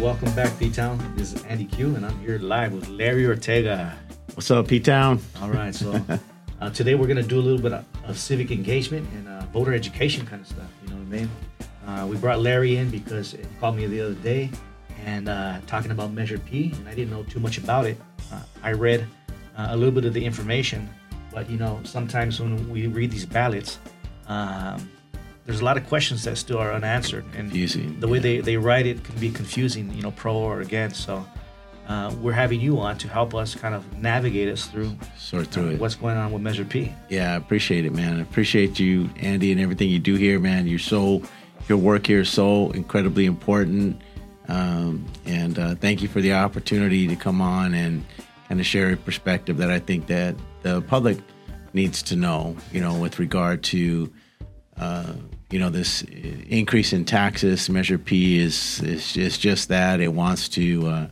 Welcome back, P Town. This is Andy Q, and I'm here live with Larry Ortega. What's up, P Town? All right, so uh, today we're going to do a little bit of, of civic engagement and uh, voter education kind of stuff. You know what I mean? Uh, we brought Larry in because he called me the other day and uh, talking about Measure P, and I didn't know too much about it. Uh, I read uh, a little bit of the information, but you know, sometimes when we read these ballots, um, there's a lot of questions that still are unanswered, and Confusing, the way yeah. they, they write it can be confusing. You know, pro or against. So. Uh, we're having you on to help us kind of navigate us through Sort through uh, it. what's going on with Measure P. Yeah, I appreciate it, man. I appreciate you, Andy, and everything you do here, man. You're so, your work here is so incredibly important. Um, and uh, thank you for the opportunity to come on and kind of share a perspective that I think that the public needs to know, you know, with regard to, uh, you know, this increase in taxes. Measure P is, is, is just that. It wants to, uh,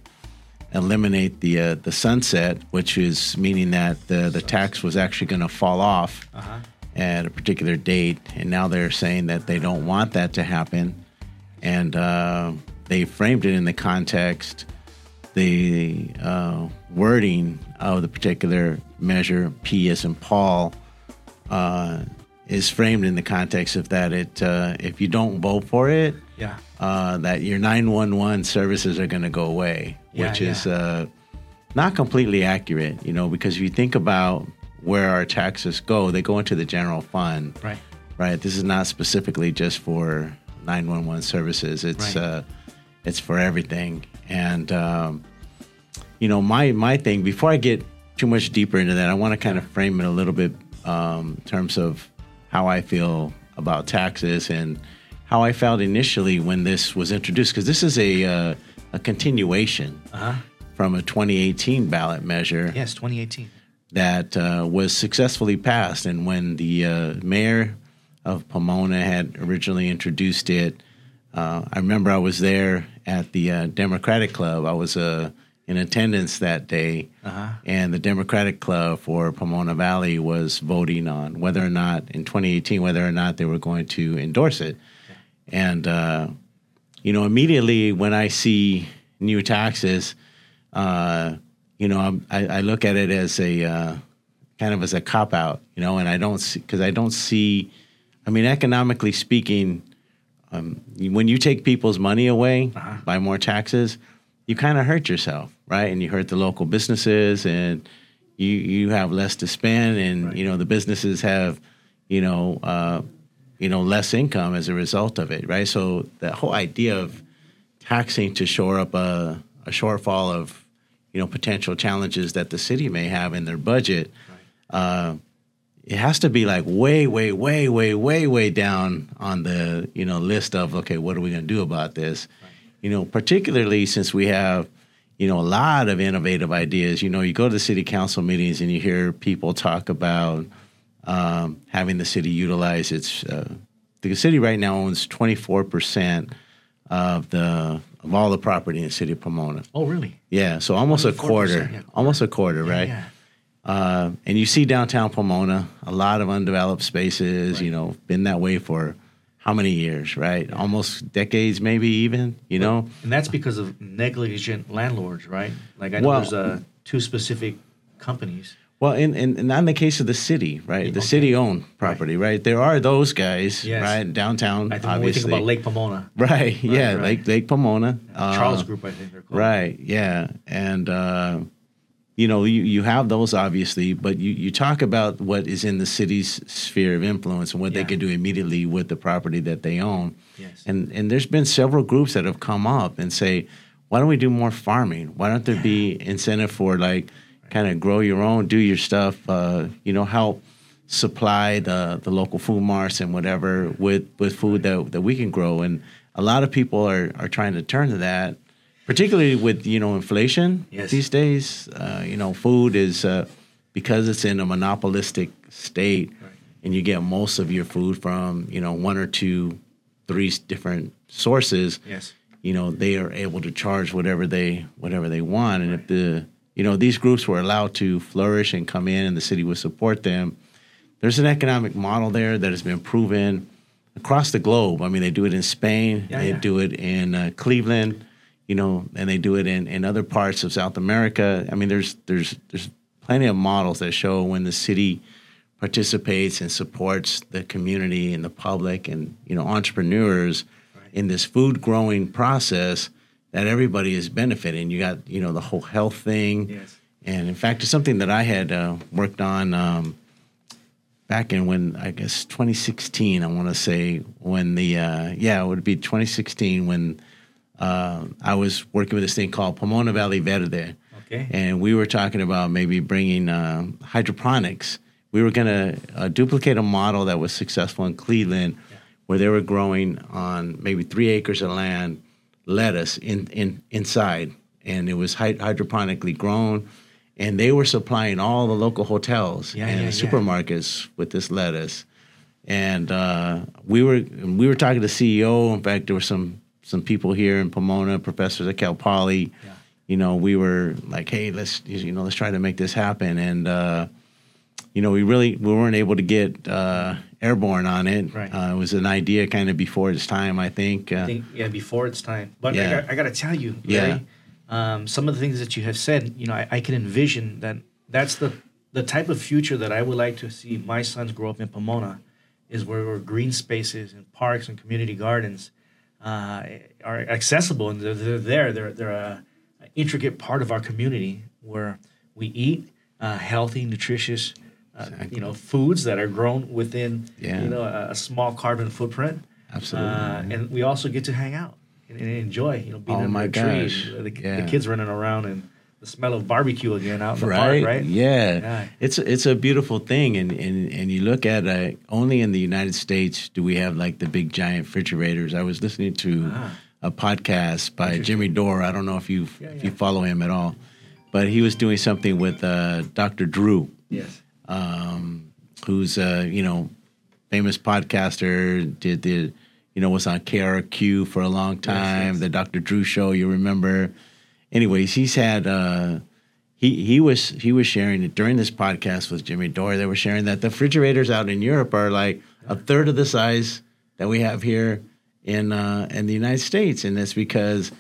eliminate the uh, the sunset, which is meaning that the the tax was actually going to fall off Uh-huh. at a particular date, and now they're saying that they don't want that to happen, and uh, they framed it in the context, the uh, wording of the particular measure, P as in Paul. Is framed in the context of that it uh, if you don't vote for it, Yeah. uh, that your 911 services are going to go away, Yeah, which is yeah. uh, not completely accurate, you know, because if you think about where our taxes go, they go into the general fund, Right. right? This is not specifically just for 911 services. It's Right. uh, it's for everything, and um, you know, my my thing before I get too much deeper into that, I want to kind of frame it a little bit um, in terms of how I feel about taxes and how I felt initially when this was introduced, because this is a uh, a continuation Uh huh. from a 2018 ballot measure Yes, 2018. that uh, was successfully passed. And when the uh, mayor of Pomona had originally introduced it, uh, I remember I was there at the uh, Democratic Club. I was uh, in attendance that day, Uh-huh. and the Democratic Club for Pomona Valley was voting on whether or not in 2018 whether or not they were going to endorse it. And uh, you know, immediately when I see new taxes, uh, you know, I'm, I, I look at it as a uh, kind of as a cop out, you know, and I don't see because I don't see. I mean, economically speaking, um, when you take people's money away by more taxes, you kind of hurt yourself, right? And you hurt the local businesses, and you you have less to spend, and you know the businesses have, you know, uh, you know less income as a result of it, right? So the whole idea of taxing to shore up a, a shortfall of you know potential challenges that the city may have in their budget uh, it has to be like way way way way way way down on the you know list of okay what are we going to do about this you know particularly since we have you know a lot of innovative ideas you know you go to the city council meetings and you hear people talk about um, having the city utilize its uh, the city right now owns 24% of the of all the property in the city of Pomona. Oh, really? Yeah, so almost a quarter, yeah, almost a quarter, Yeah, right? Yeah. Uh, and you see downtown Pomona, a lot of undeveloped spaces. You know, been that way for how many years, right? Almost decades, maybe even. You know, And that's because of negligent landlords, right? Like I know Well- there's uh, two specific companies. well, in, in, in not in the case of the city, right? The Okay. city-owned property, right. There are those guys, Yes. right? Downtown, I think obviously, think about Lake Pomona, right? yeah, right. Lake Lake Pomona, uh, Charles Group, I think they're called. Right. Yeah. And uh, you know, you, you have those obviously, but you, you talk about what is in the city's sphere of influence and what they Yeah. can do immediately with the property that they own. Yes. And and there's been several groups that have come up and say, why don't we do more farming? Why don't there be incentive for like kind of grow your own, do your stuff, uh, you know, help supply the the local food marts and whatever with with food that that we can grow and a lot of people are are trying to turn to that particularly with you know inflation Yes. these days uh, you know food is uh, because it's in a monopolistic state Right. and you get most of your food from you know one or two three different sources Yes. you know they are able to charge whatever they whatever they want and if the you know these groups were allowed to flourish and come in and the city would support them there's an economic model there that has been proven across the globe i mean they do it in spain Yeah, they yeah. do it in uh, cleveland you know, and they do it in, in other parts of South America. I mean, there's there's there's plenty of models that show when the city participates and supports the community and the public and you know entrepreneurs in this food growing process that everybody is benefiting. You got you know the whole health thing, Yes. and in fact, it's something that I had uh, worked on um, back in when I guess 2016. I want to say when the uh, yeah it would be 2016 when uh, I was working with this thing called Pomona Valley Verde Okay. and we were talking about maybe bringing uh, hydroponics. We were going to uh, duplicate a model that was successful in Cleveland, where they were growing on maybe three acres of land lettuce in, in inside, and it was hy- hydroponically grown, and they were supplying all the local hotels Yeah, and yeah, yeah. supermarkets with this lettuce. And uh, we were we were talking to the CEO. In fact, there were some some people here in Pomona, professors at Cal Poly Yeah. you know, we were like, hey, let's you know, let's try to make this happen. And uh, you know, we really we weren't able to get uh, airborne on it. Right. Uh, it was an idea kind of before its time, I think. Uh, I think yeah, before it's time. But I, Yeah. got, I got to tell you, Yeah. Um, some of the things that you have said, you know, I, I can envision that that's the the type of future that I would like to see my sons grow up in Pomona, is where, where green spaces and parks and community gardens uh, are accessible and they're, they're there. They're they're a, an intricate part of our community where we eat uh, healthy, nutritious. Uh, you know, foods that are grown within, Yeah. you know, a, a small carbon footprint. Absolutely. Uh, and we also get to hang out and, and enjoy, you know, being Oh under my tree, gosh. and the, Yeah. the kids running around and the smell of barbecue again out in the right? park, right? Yeah. Yeah. It's it's a beautiful thing, and and and you look at uh, only in the United States do we have like the big giant refrigerators. I was listening to Ah. a podcast by Jimmy Dore. I don't know if you Yeah, if you follow him at all, but he was doing something with uh, Dr. Drew. Yes. um, who's a you know famous podcaster. Did the you know was on KROQ for a long time. yes. The Dr. Drew Show, you remember? Anyways, he's had. Uh, he, he was he was sharing it during this podcast with Jimmy Dore. They were sharing that the refrigerators out in Europe are like a third of the size that we have here in uh, in the United States, and that's because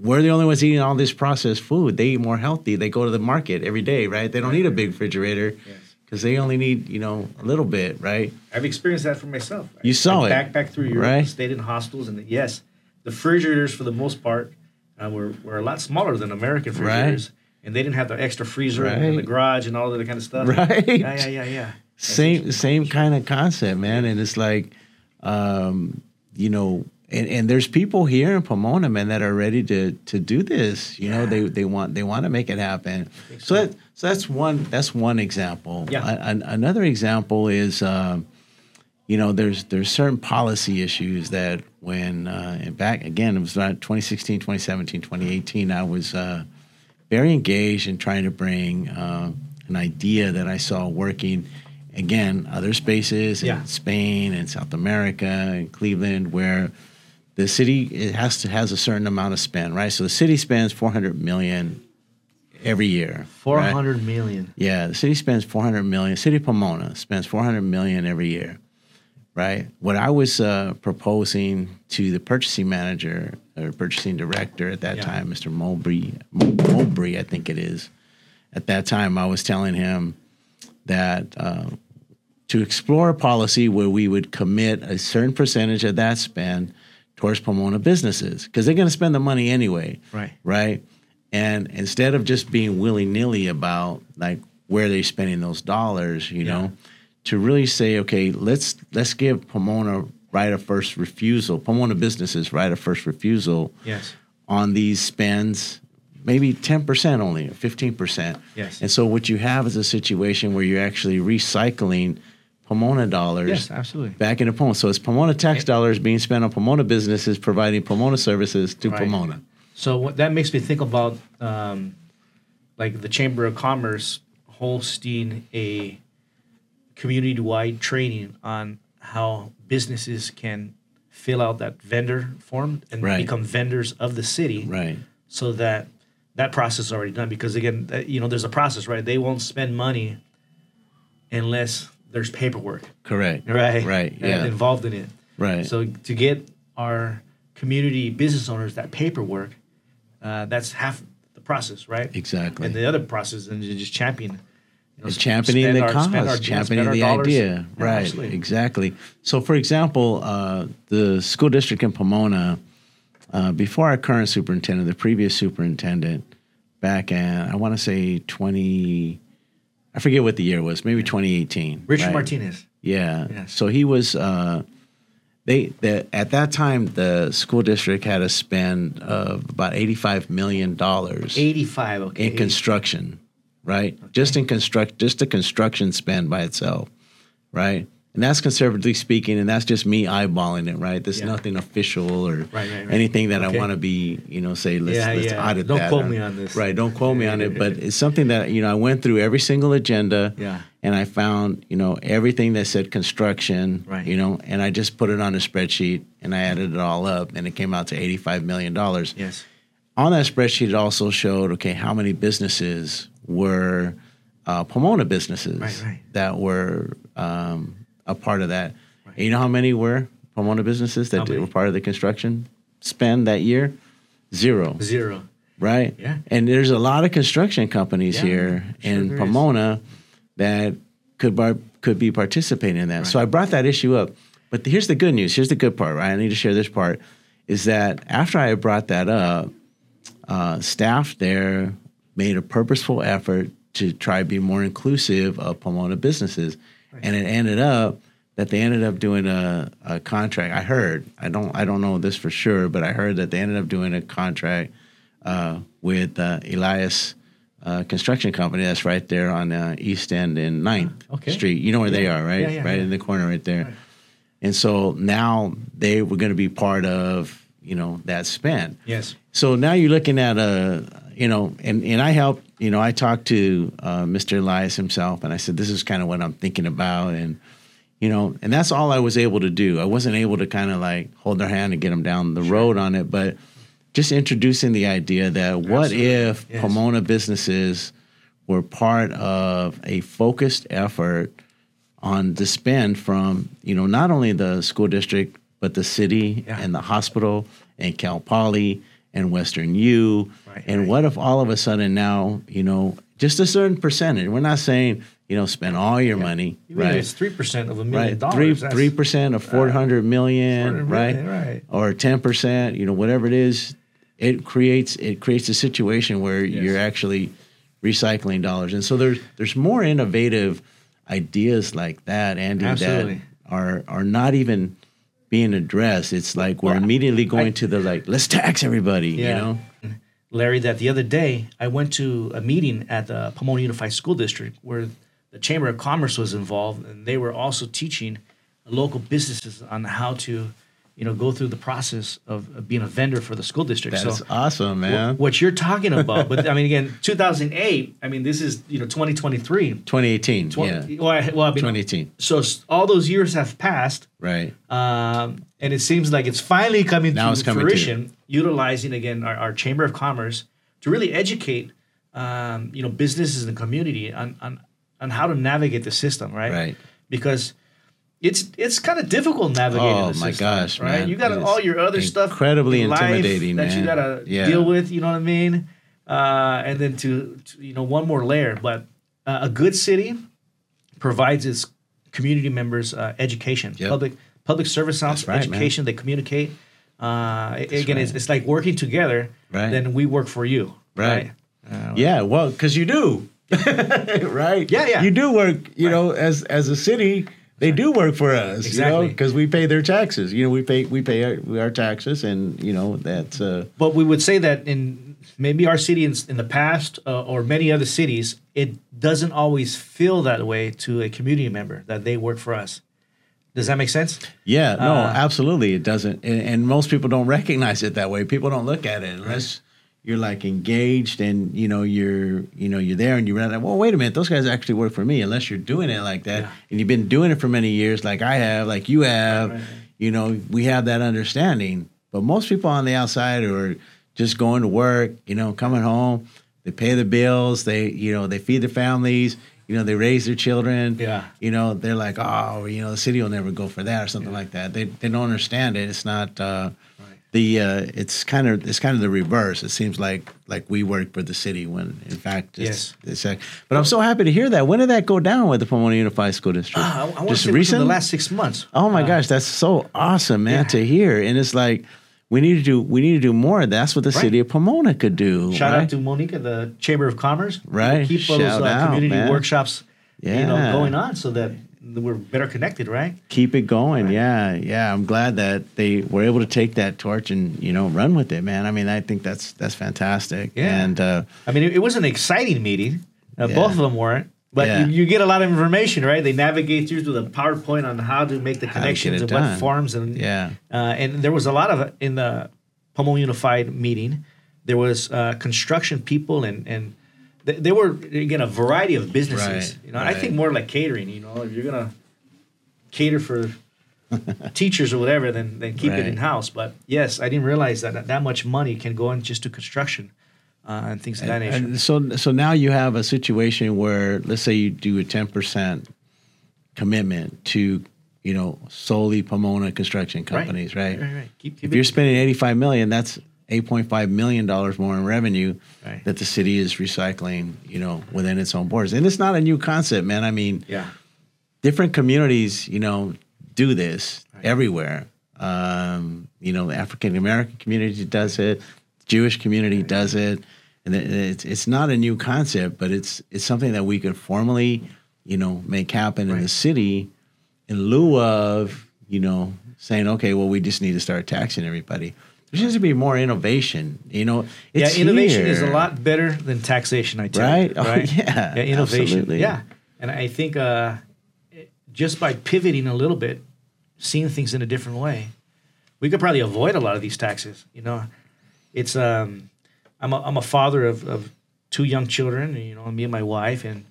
we're the only ones eating all this processed food. They eat more healthy. They go to the market every day, right? They don't need a big refrigerator Yes. because they only need you know a little bit, right? I've experienced that for myself. You saw I it, Backpacked through Europe, right? stayed in hostels, and yes, the refrigerators for the most part uh, were, were a lot smaller than American refrigerators. And they didn't have the extra freezer in the garage and all that kind of stuff. Right. Yeah, yeah, yeah, yeah. Same same kind of concept, man. And it's like, um, you know, and, and there's people here in Pomona, man, that are ready to to do this. You know, they they want they want to make it happen. So that so that's one that's one example. Yeah. An- another example is. Um, you know, there's there's certain policy issues that when uh, and back again, it was not 2016, 2017, 2018. I was uh, very engaged in trying to bring uh, an idea that I saw working again other spaces in Yeah. Spain and South America and Cleveland where the city it has to has a certain amount of spend, right? So the city spends 400 million every year. Four right? hundred million. Yeah, the city spends 400 million. City of Pomona spends 400 million every year, right? What I was uh, proposing to the purchasing manager or purchasing director at that Yeah. time, Mr. Mowbray, Mowbray, I think it is. At that time, I was telling him that uh, to explore a policy where we would commit a certain percentage of that spend towards Pomona businesses because they're going to spend the money anyway Right. right? And instead of just being willy nilly about like where they're spending those dollars, you Yeah. know, to really say, okay, let's let's give Pomona right of first refusal, Pomona businesses right of first refusal Yes. on these spends, maybe ten percent only, fifteen percent. Yes. And so what you have is a situation where you're actually recycling Pomona dollars Yes, absolutely. back into Pomona. So it's Pomona tax dollars being spent on Pomona businesses providing Pomona services to Right. Pomona. So what that makes me think about, um, like the Chamber of Commerce hosting a community-wide training on how businesses can fill out that vendor form and Right. become vendors of the city, Right. so that that process is already done. Because again, that, you know, there's a process, right? They won't spend money unless there's paperwork, Correct. right? Right. Yeah. Involved in it. Right. So to get our community business owners that paperwork, uh, that's half the process, right? Exactly. And the other process, and just champion. You know, championing the our- cause, our- championing the dollars. idea. Yeah, right, absolutely. exactly. So, for example, uh, the school district in Pomona, uh, before our current superintendent, the previous superintendent, back in, I want to say 20, I forget what the year was, maybe 2018. Richard right? Martinez. Yeah. Yes. So he was. Uh, they the, at that time the school district had a spend of about eighty five million dollars 85, okay. in construction, right? Just in construct, just the construction spend by itself, right? And that's conservatively speaking, and that's just me eyeballing it, right? There's Yeah. nothing official or Right, right, right. anything that Okay. I want to be, you know, say let's Yeah, let's yeah. audit Don't that. quote or- me on this. right? Don't quote me on it, but it's something that you know I went through every single agenda, Yeah. and I found you know everything that said construction, Right. you know, and I just put it on a spreadsheet and I added it all up, and it came out to eighty five million dollars Yes. On that spreadsheet, it also showed okay how many businesses were uh, Pomona businesses Right, right. that were um, a part of that. And you know how many were Pomona businesses that did, were part of the construction spend that year? Zero, Zero. right? Yeah. And there's a lot of construction companies Yeah, here sure in there is. Pomona that could bar- could be participating in that. So I brought that issue up. But here's the good news. Here's the good part, right? I need to share this part. Is that after I brought that up, uh, staff there made a purposeful effort to try to be more inclusive of Pomona businesses, and it ended up that they ended up doing a, a contract. I heard, I don't, I don't know this for sure, but I heard that they ended up doing a contract uh, with uh, Elias uh, Construction Company. That's right there on uh, East End and 9th Okay. Street. You know where they are, right? Yeah, yeah, right yeah. in the corner, right there. And so now they were going to be part of, you know, that spend. Yes. So now you're looking at a, you know, and, and I helped, you know, I talked to uh, Mr. Elias himself and I said, this is kind of what I'm thinking about. And, you know, and that's all I was able to do. I wasn't able to kind of like hold their hand and get them down the road on it, but just introducing the idea that what Absolutely. if Yes. Pomona businesses were part of a focused effort on the spend from you know not only the school district but the city Yeah. and the hospital and Cal Poly and Western U Right, and right. what if all of a sudden now you know just a certain percentage we're not saying you know spend all your money Even if right it's three percent of a million right dollars. three three percent of four hundred million 400 right million, right. or ten percent you know whatever it is it creates it creates a situation where you're actually recycling dollars and so there's there's more innovative ideas like that Andy Absolutely. that are are not even being addressed it's like we're Well, immediately going I- to the like let's tax everybody you know? Larry, that the other day I went to a meeting at the Pomona Unified School District where the Chamber of Commerce was involved, and they were also teaching local businesses on how to, you know, go through the process of, of being a vendor for the school district. that's so awesome man what, what you're talking about, but I mean, again, 2008. I mean, this is you know 2023. 2018 Twen- yeah Well, I, well, I mean, 2018 so all those years have passed. right Um, and it seems like it's finally coming Now to coming to. fruition, utilizing again our, our Chamber of Commerce to really educate, um, you know, businesses in the community on, on on how to navigate the system, right? Right. Because it's it's kind of difficult navigating. Oh, the my system, gosh, right? man. You got all your other stuff, incredibly in life intimidating, that you got to Yeah. deal with. You know what I mean? Uh, and then to, to you know one more layer, but uh, a good city provides its community members uh, education, Yep. public public service sounds right, man. education. They communicate. Uh, again, it's, right. it's like working together. Right. Then we work for you. Right. Uh, Yeah, well, because you do, right? Yeah, yeah. You do work. You know, as as a city, they do work for us. You know, Exactly. because we pay their taxes. You know, we pay we pay our, our taxes, and you know that's uh, But we would say that in maybe our city in, in the past uh, or many other cities, it doesn't always feel that way to a community member that they work for us. Does that make sense? yeah, no, Uh, absolutely, it doesn't, and, and most people don't recognize it that way. People don't look at it unless. You're like engaged, and you know you're you know you're there, and you realize, well, wait a minute, those guys actually work for me. Unless you're doing it like that, Yeah. and you've been doing it for many years, like I have, like you have, right, right. you know, we have that understanding. But most people on the outside are just going to work, you know, coming home, they pay the bills, they, you know, they feed their families, you know, they raise their children. Yeah. You know, they're like, oh, you know, the city will never go for that or something like that. They they don't understand it. It's not uh, the uh, it's kind of it's kind of the reverse. It seems like like we work for the city when in fact it's, Yes. it's but I'm so happy to hear that. When did that go down with the Pomona Unified School District? Ah, I, I Just recent? the last six months. Oh my Uh, gosh, that's so awesome, man, yeah. to hear. And it's like we need to do we need to do more. That's what the Right. city of Pomona could do. Shout right? out to Monica, the Chamber of Commerce. Right. Keep those Shout uh, out, community man. workshops, you know, going on so that we're better connected, right? keep it going. Right. Yeah, yeah. I'm glad that they were able to take that torch and you know run with it, man. I mean, I think that's that's fantastic. Yeah. And uh, I mean, it, it was an exciting meeting. Uh, Yeah. Both of them weren't. But Yeah. you, you get a lot of information, right? They navigate through to the PowerPoint on how to make the How to get connections and done. what forms and yeah, Uh, and there was a lot of in the Pomona Unified meeting. There was uh, construction people and and th- there were again a variety of businesses. Right, you know, I think more like catering. You know, if you're gonna cater for teachers or whatever, then then keep it in house. But yes, I didn't realize that that much money can go in just to construction uh, and things of that nature. And so so now you have a situation where let's say you do a ten percent commitment to you know solely Pomona construction companies, right? Right, right. Keep, keep If it- you're spending eighty five million, that's eight point five million dollars more in revenue Right. that the city is recycling, you know, within its own borders. And it's not a new concept, man. I mean, yeah. different communities, you know, do this everywhere. Um, you know, the African American community does it, Jewish community does it, and it's it's not a new concept, but it's it's something that we could formally, you know, make happen in the city, in lieu of you know saying, okay, well, we just need to start taxing everybody. There needs to be more innovation. You know, it's yeah, innovation is a lot better than taxation. I tell Right? you, Oh, right? yeah, yeah, innovation. absolutely. Yeah, and I think uh, just by pivoting a little bit, seeing things in a different way, we could probably avoid a lot of these taxes. You know, it's um, I'm a, I'm a father of, of two young children. You know, me and my wife, and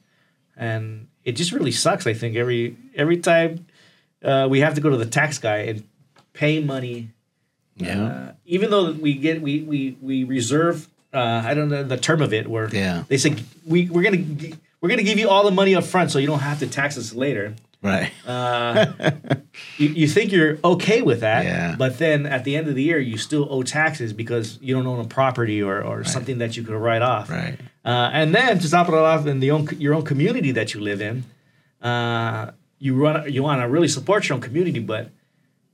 and it just really sucks. I think every every time uh, we have to go to the tax guy and pay money Yeah. uh, even though we get we we we reserve uh, I don't know the term of it where Yeah. they say we we're gonna we're gonna give you all the money up front so you don't have to tax us later. right. Uh, you, you think you're okay with that, Yeah. but then at the end of the year you still owe taxes because you don't own a property or, or something that you could write off. Right. Uh, and then to top it off, in the own, your own community that you live in, uh, you run you want to really support your own community, but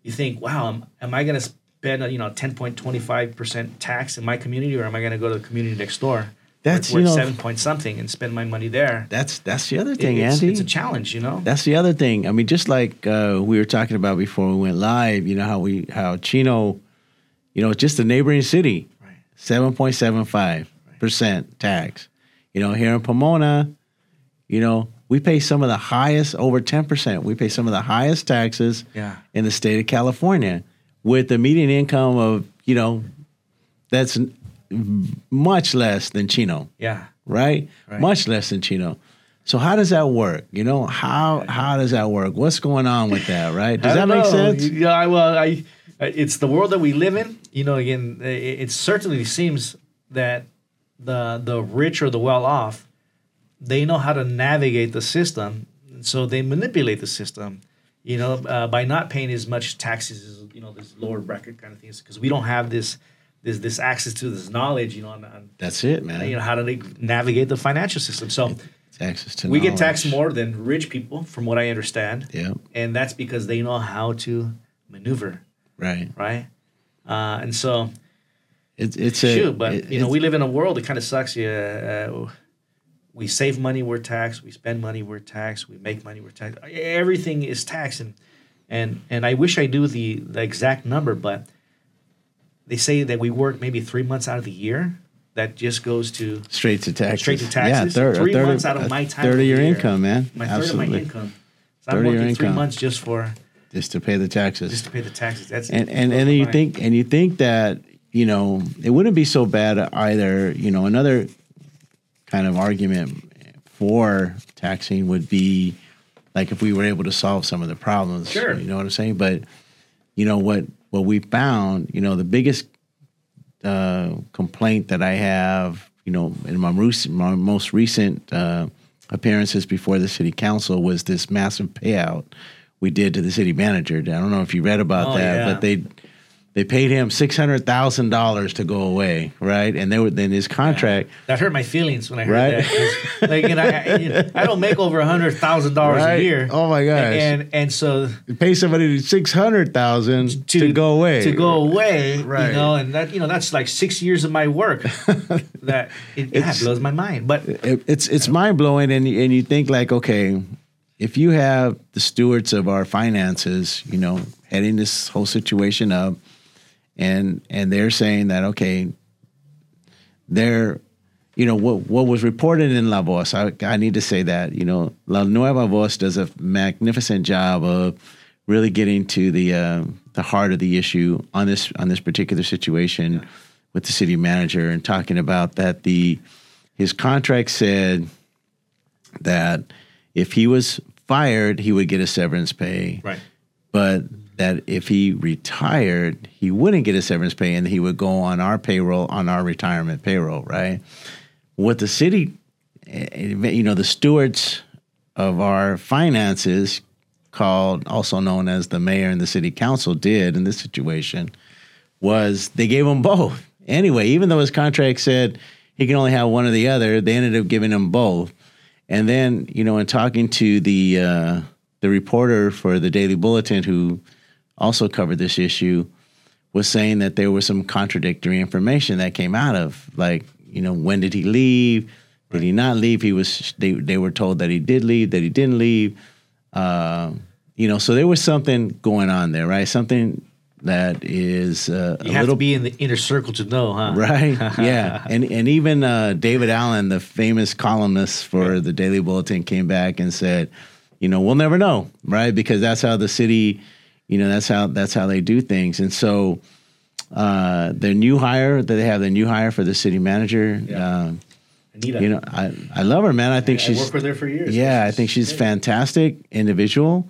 you think, wow, am, am I going to spend a, you know ten point twenty five percent tax in my community, or am I going to go to the community next door? That's, where you know- seven point something and spend my money there. That's that's the other It- thing, it's, Andy. it's a challenge, you know. That's the other thing. I mean, just like uh, we were talking about before we went live, you know how we how Chino, you know, just a neighboring city, Right. seven point seven five percent tax. You know, here in Pomona, you know, we pay some of the highest, over ten percent. We pay some of the highest taxes Yeah. in the state of California, with the median income of you know, that's much less than Chino Yeah. right? Right. Much less than Chino. So how does that work? You know, how how does that work? What's going on with that, right? Does that make know. sense? Yeah, I- well, I, it's the world that we live in. You know, again, it, it certainly seems that the the rich or the well off, they know how to navigate the system, so they manipulate the system. You know, uh, by not paying as much taxes as you know this lower bracket kind of things, because we don't have this this this access to this knowledge. You know, on, on That's it, man. you know how to navigate the financial system. So It's access to we get taxed more than rich people, from what I understand Yeah, and that's because they know how to maneuver, right. right? Uh, and so, It's it's a shoot, but it- you know, we live in a world that kind of sucks. Yeah, uh, we save money, we're taxed. We spend money, we're taxed. We make money, we're taxed. Everything is taxed, and and and I wish I knew the the exact number, but they say that we work maybe three months out of the year. That just goes to straight to taxes. straight to taxes. Yeah, third, three a third months of, out of my time. Third of your year. income, man. My Absolutely. third of my income. So Third I'm of your working three months just for Just to pay the taxes. just to pay the taxes. That's and and and you mine. think and you think that you know it wouldn't be so bad either you know another kind of argument for taxing would be like if we were able to solve some of the problems Sure. you know what i'm saying but you know what what we found you know the biggest uh, complaint that i have you know in my, rec- my most recent uh, appearances before the city council was this massive payout we did to the city manager. I don't know if you read about Oh, that, yeah. but they they paid him six hundred thousand dollars to go away, right? And they were then his contract. That hurt my feelings when I heard Right? that. Like, you know, I, you know, I don't make over a hundred thousand dollars a year. Oh my gosh. And and so Pay somebody six hundred thousand to, go away. to go away, Right. you know, and that you know that's like six years of my work. that it yeah, blows my mind. But It- it's it's mind blowing, and and you think like, okay, if you have the stewards of our finances, you know, heading this whole situation up, and and they're saying that okay, they're, you know, what what was reported in La Voz, I, I need to say that you know, La Nueva Voz does a magnificent job of really getting to the uh, the heart of the issue on this on this particular situation with the city manager and talking about that the his contract said that if he was fired, he would get a severance pay, right, but that if he retired, he wouldn't get a severance pay and he would go on our payroll, on our retirement payroll, right? What the city, eh, you know, the stewards of our finances, called also known as the mayor and the city council, did in this situation was they gave him both. Anyway, even though his contract said he can only have one or the other, they ended up giving him both. And then, you know, in talking to the uh, the reporter for the Daily Bulletin, who also covered this issue, was saying that there was some contradictory information that came out of, like, you know, when did he leave? Did he not leave? He was. They they were told that he did leave, that he didn't leave. Uh, you know, so there was something going on there, right? Something that is uh, you a have little to be in the inner circle to know, huh? right yeah and and even uh, david allen the famous columnist for the daily bulletin came back and said you know we'll never know right because that's how the city you know that's how that's how they do things and so uh, their new hire that they have the new hire for the city manager Yeah. um, Anita, you know I, I love her man i think I she's worked with her for years. yeah, I think she's fantastic individual.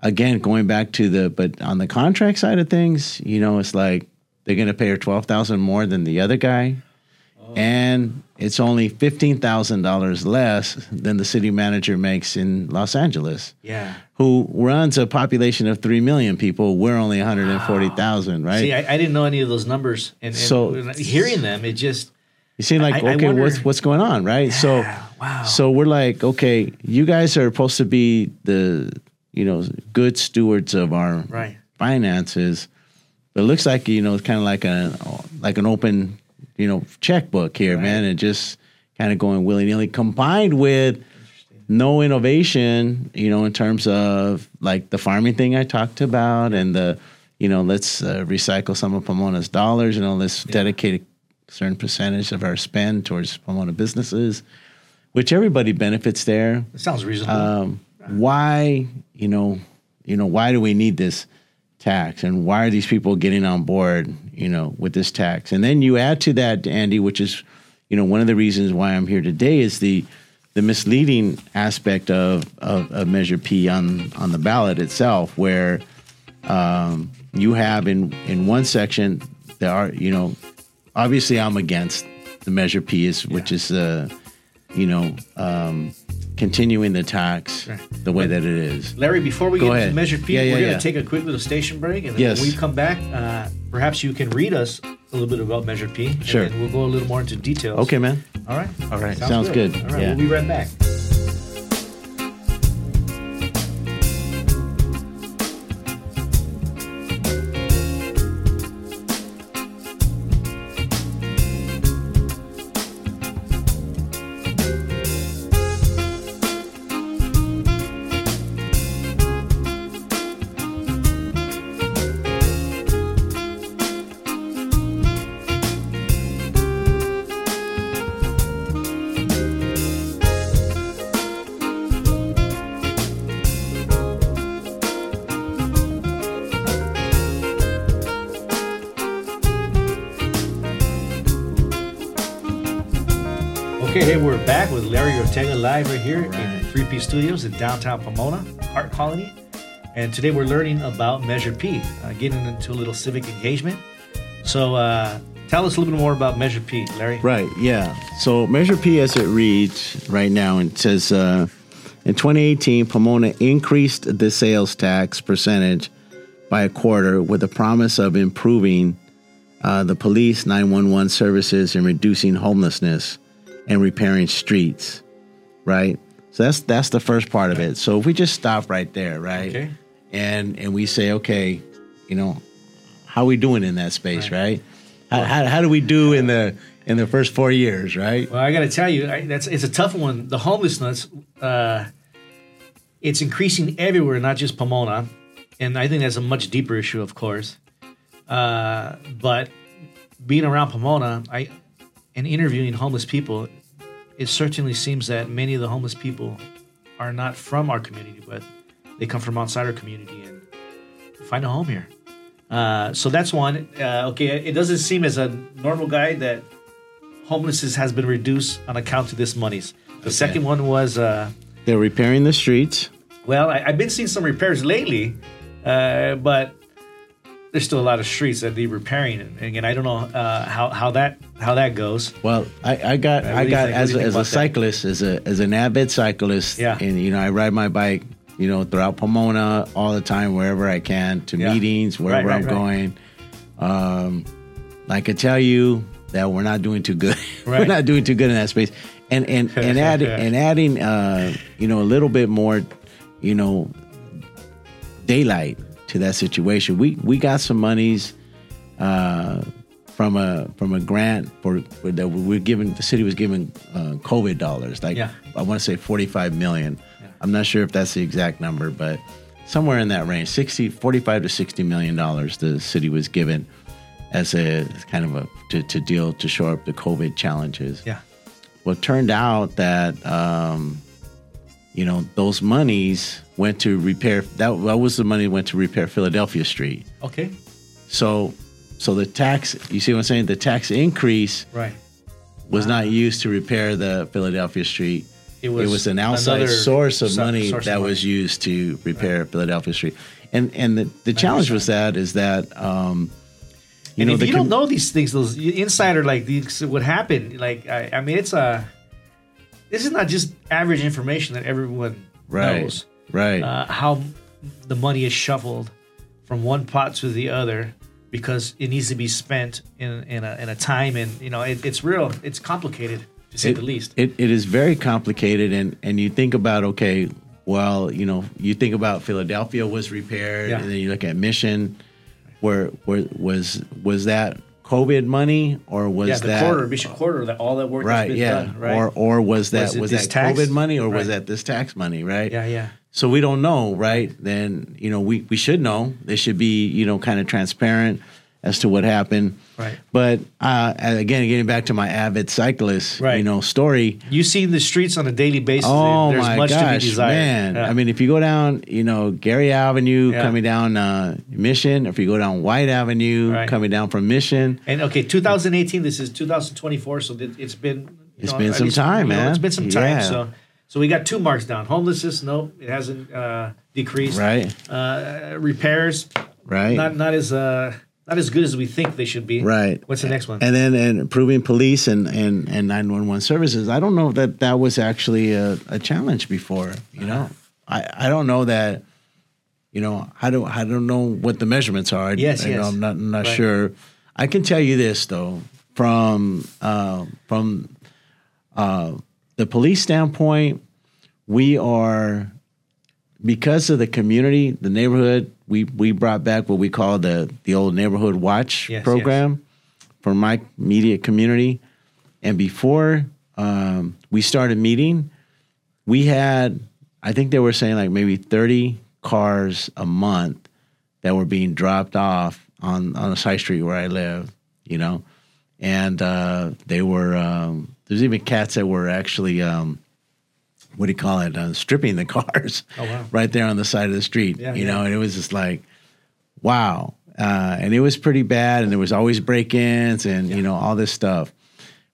Again, going back to the but on the contract side of things, you know, it's like they're going to pay her twelve thousand more than the other guy, and it's only fifteen thousand dollars less than the city manager makes in Los Angeles, Yeah. who runs a population of three million people. We're only one hundred and forty thousand, right? See, I, I didn't know any of those numbers, and, and So- hearing them, it just You seem like I- I okay, wonder- what's what's going on, right? so, wow. so we're like, okay, you guys are supposed to be the you know good stewards of our right. finances, but it looks like you know it's kind of like a like an open you know checkbook here, man, and just kind of going willy nilly, combined with no innovation, you know, in terms of like the farming thing I talked about and the you know let's uh, recycle some of Pomona's dollars, you know, let's dedicate a certain percentage of our spend towards Pomona businesses, which everybody benefits there. It sounds reasonable. um, why you know you know why do we need this tax and why are these people getting on board you know with this tax. And then you add to that andy which is you know one of the reasons why i'm here today is the the misleading aspect of, of, of measure p on on the ballot itself where um, you have in in one section there are you know obviously i'm against the measure p is which is uh you know um continuing the tax Right. the way that it is Larry, before we Go get ahead. to Measure P, Yeah, yeah, we're going to take a quick little station break. And then Yes. when we come back, uh, perhaps you can read us a little bit about Measure P. And Sure. then we'll go a little more into details. okay man All right. All right. Sounds good. All right. Yeah. We'll be right back. Here in 3P Studios in downtown Pomona, Art Colony. And today we're learning about Measure P, uh, getting into a little civic engagement. So uh, tell us a little bit more about Measure P, Larry. Right. Yeah. So Measure P, as it reads right now, it says uh, in 2018, Pomona increased the sales tax percentage by a quarter with the promise of improving uh, the police 911 services and reducing homelessness and repairing streets, right? So that's that's the first part of it. So if we just stop right there, right? Okay. And and we say, okay, you know, how we doing in that space, right? How, how, how do we do in the in the first four years, right? Well, I got to tell you, I, that's it's a tough one. The homelessness, uh, it's increasing everywhere, not just Pomona, and I think that's a much deeper issue, of course. Uh, but being around Pomona, I and interviewing homeless people, it certainly seems that many of the homeless people are not from our community, but they come from outside our community and find a home here. Uh, so that's one. Uh, okay, it doesn't seem as a normal guy that homelessness has been reduced on account of this monies. The second one was, uh, They're repairing the streets. well, I, I've been seeing some repairs lately, uh, but there's still a lot of streets that need repairing. And again, I don't know uh, how, how that how that goes. Well, I, I got I you got think? As a, as a that? cyclist, as a as an avid cyclist, Yeah. and you know I ride my bike, you know, throughout Pomona all the time, wherever I can, to Yeah. meetings, wherever right, I'm right. going. Um, I can tell you that we're not doing too good. we're not doing too good in that space, and and and adding and adding, uh, you know, a little bit more, you know, daylight to that situation. We we got some monies uh, from a from a grant for, for that we're giving. The city was giving uh, COVID dollars. Like Yeah. I want to say forty five million. I'm not sure if that's the exact number, but somewhere in that range, 60, 45 to sixty million dollars the city was given as a as kind of a to, to deal to shore up the COVID challenges. Yeah. Well, it turned out that um, you know those monies went to repair. That, that was the money that went to repair Philadelphia Street. Okay. So, so the tax. You see what I'm saying? The tax increase Right. was not used to repair the Philadelphia Street. It It was was, an outside source of money source of that money. was used to repair Philadelphia Street. And and the, the challenge was that is that um, you and know if the you don't know these things, those insider like these what happened. Like I, I mean, it's a. This is not just average information that everyone right knows. right Uh, how the money is shuffled from one pot to the other because it needs to be spent in in a, in a time and you know it, it's real. It's complicated to say it, the least. It, it is very complicated, and and you think about okay, well, you know, you think about Philadelphia was repaired, Yeah. and then you look at Mission, where where was was that COVID money or was yeah, the that quarter, Bishop quarter, that all that work right? been Yeah, done, right? or or was that it was, that tax? COVID money or was that this tax money? Right? yeah, yeah. So we don't know, right? Then you know we we should know. They should be you know kind of transparent as to what happened. Right. But uh, again, getting back to my avid cyclist, Right. you know, story. You see the streets on a daily basis. Oh There's my much to be gosh, desired. man! Yeah. I mean, if you go down, you know, Gary Avenue Yeah. coming down uh, Mission, if you go down White Avenue Right. coming down from Mission, And okay, 2018. This is 2024, so it- it's been. you It's know, been some time, you know, man. It's been some time. Yeah. So, so we got two marks down. Homelessness, no, it hasn't uh, decreased. right, Uh, repairs, right, not not as uh, not as good as we think they should be. right. What's the next one? And then and improving police and and and nine one one services. I don't know that that was actually a, a challenge before. You know, Uh-huh. I I don't know that. You know, I don't I don't know what the measurements are. I- Yes, you know, yes. I'm not I'm not Right. sure. I can tell you this though, from uh, from uh, the police standpoint, we are because of the community, the neighborhood. We we brought back what we call the the old neighborhood watch Yes, program for my media community. And before um, we started meeting, we had I think they were saying like maybe thirty cars a month that were being dropped off on on a side street where I live. You know, and uh, they were um, there's even cats that were actually um, what do you call it uh, stripping the cars Oh, wow. right there on the side of the street Yeah, you yeah. know and it was just like wow uh, and it was pretty bad and there was always break-ins and you know all this stuff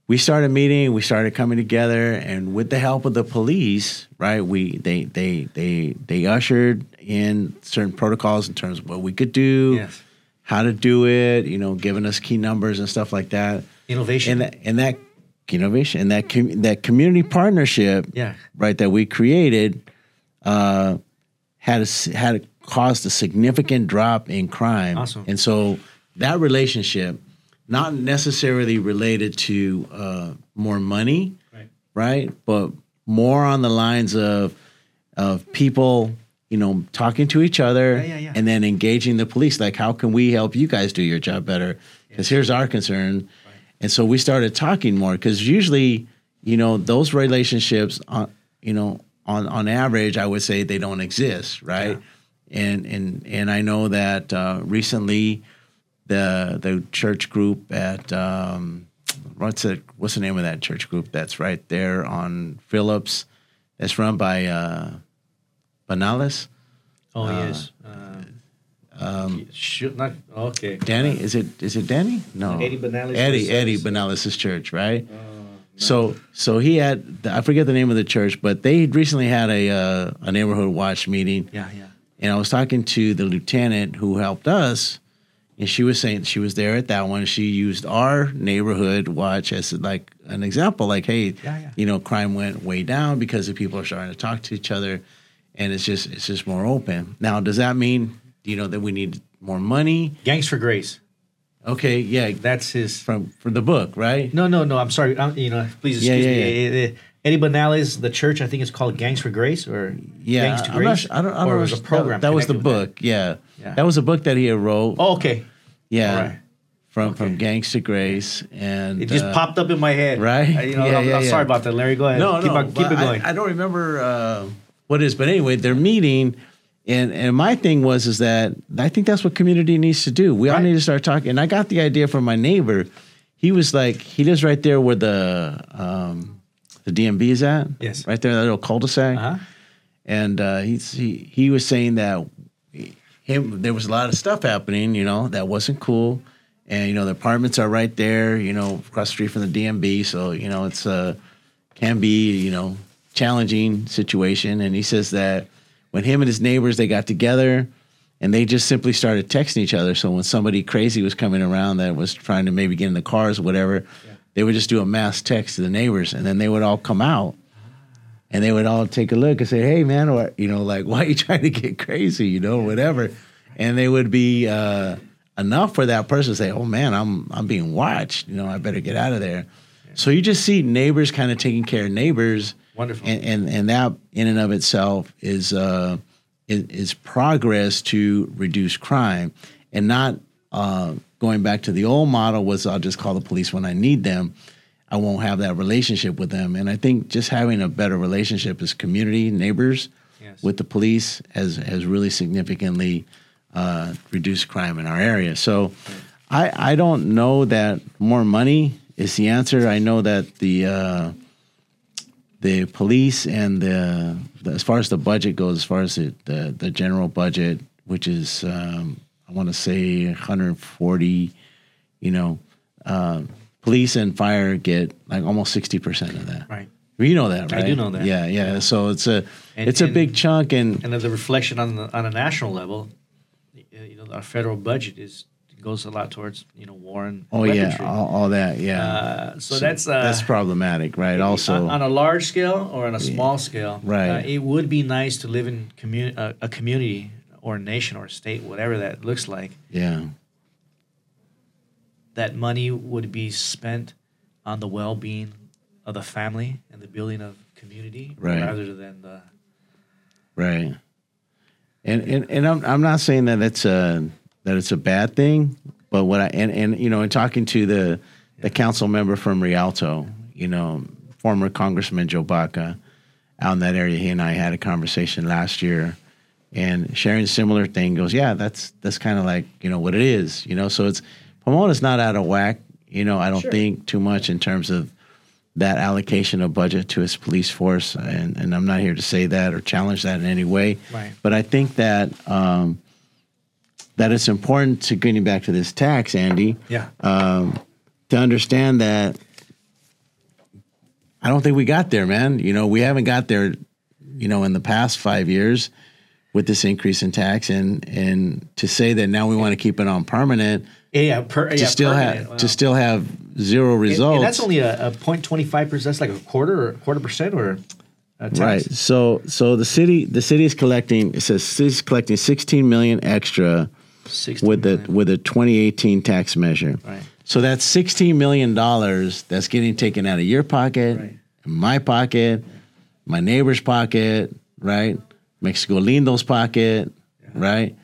we started meeting we started coming together and with the help of the police right we they they they they ushered in certain protocols in terms of what we could do Yes. how to do it you know giving us key numbers and stuff like that Innovation. and that, and that innovation and that com- that community partnership Yeah. right that we created uh, had a had caused a significant drop in crime. Awesome. And so that relationship, not necessarily related to uh, more money, Right. right? But more on the lines of of people, you know, talking to each other Yeah, yeah, yeah. and then engaging the police. Like, how can we help you guys do your job better? Because here's our concern. And so we started talking more because usually, you know, those relationships, on, you know, on on average, I would say they don't exist, right? And and and I know that uh, recently, the the church group at um, what's it? What's the name of that church group that's right there on Phillips? That's run by uh, Banales. Oh yes. Um, should not. Okay. Danny, is it is it Danny? No, Eddie Eddie Eddie church, right? So so he had I forget the name of the church, but they recently had a uh, a neighborhood watch meeting, Yeah, yeah. and I was talking to the lieutenant who helped us, and she was saying she was there at that one. She used our neighborhood watch as like an example, like, hey, Yeah, yeah. you know, crime went way down because the people are starting to talk to each other, and it's just it's just more open. Now, does that mean you know that we need more money? Gangs for Grace. Okay, yeah, That's his. from from the book, right? No, no, no. I'm sorry. I'm, you know, please excuse yeah, me. Eh, eh, Eddie Banales, the church, I think it's called Gangs for Grace or Yeah, Gangs to I'm Grace. I don't. I don't or it was a program. That, that was the book. Yeah. Yeah. that was a book that he wrote. Oh, okay. yeah, right. from from Gangs to Grace, and It just uh, popped up in my head. right? Uh, You know, Yeah, I'm, yeah, I'm yeah. sorry about that, Larry. Go ahead. No, keep no, on, keep it going. I, I don't remember uh, what it is, but anyway, they're meeting, and and my thing was is that I think that's what community needs to do. We all need to start talking. And I got the idea from my neighbor. He was like, he lives right there where the um, the DMV is at. Yes. right there, that little cul-de-sac. uh-huh. and uh, he's, he he was saying that him there was a lot of stuff happening, you know, that wasn't cool, and you know the apartments are right there, you know, across the street from the DMV, so you know it's uh can be you know challenging situation, and he says that when him and his neighbors they got together. And they just simply started texting each other. So when somebody crazy was coming around that was trying to maybe get in the cars or whatever, they would just do a mass text to the neighbors, and then they would all come out and they would all take a look and say, "Hey, man," or you know, like, "Why are you trying to get crazy?" You know, whatever. And they would be uh, enough for that person to say, "Oh man, I'm I'm being watched. You know, I better get out of there." So you just see neighbors kind of taking care of neighbors, Wonderful. and and, and that in and of itself is uh, is, is progress to reduce crime, and not uh, going back to the old model was I'll just call the police when I need them. I won't have that relationship with them. And I think just having a better relationship as community neighbors Yes. with the police has has really significantly uh, reduced crime in our area. So I I don't know that more money is the answer. I know that the uh, the police and the, the as far as the budget goes, as far as the the, the general budget, which is um, I want to say 140, you know, uh, police and fire get like almost 60 percent of that. Right. You know that, right? I do know that. Yeah, yeah. So it's a And- it's a and- big chunk, and And the reflection on the, on a national level, you know, our federal budget is goes a lot towards you know war and oh yeah, all, all that, yeah. Uh, so, that's uh, that's problematic, right? Also, on, on a large scale or on a small scale, Right. Uh, it would be nice to live in community, uh, a community or a nation or a state, whatever that looks like. yeah, That money would be spent on the well-being of the family and the building of community, Right. rather than the right. And and and I'm I'm not saying that it's a that it's a bad thing, but what I and and you know, in talking to the the council member from Rialto, you know, former Congressman Joe Baca, out in that area, he and I had a conversation last year, and sharing a similar thing. Goes, yeah, that's that's kind of like you know what it is, you know. So it's Pomona's not out of whack, you know. I don't Sure. think too much in terms of that allocation of budget to its police force, and, and I'm not here to say that or challenge that in any way. Right. But I think that um, that it's important to getting back to this tax, Andy, yeah um, to understand that I don't think we got there, man. You know, we haven't got there, you know, in the past five years with this increase in tax, and and to say that now we want to keep it on permanent yeah per, to yeah, still have wow. to still have zero And- results. And, that's only a, a 0.25 percent. That's like a quarter or a quarter percent, or tax. Right. So so the city the city is collecting. It says city's collecting 16 million extra 60 with the million. with the 2018 tax measure. Right. So that's 16 million dollars that's getting taken out of your pocket, Right. my pocket, my neighbor's pocket, right? Mexico Lindo's pocket, right?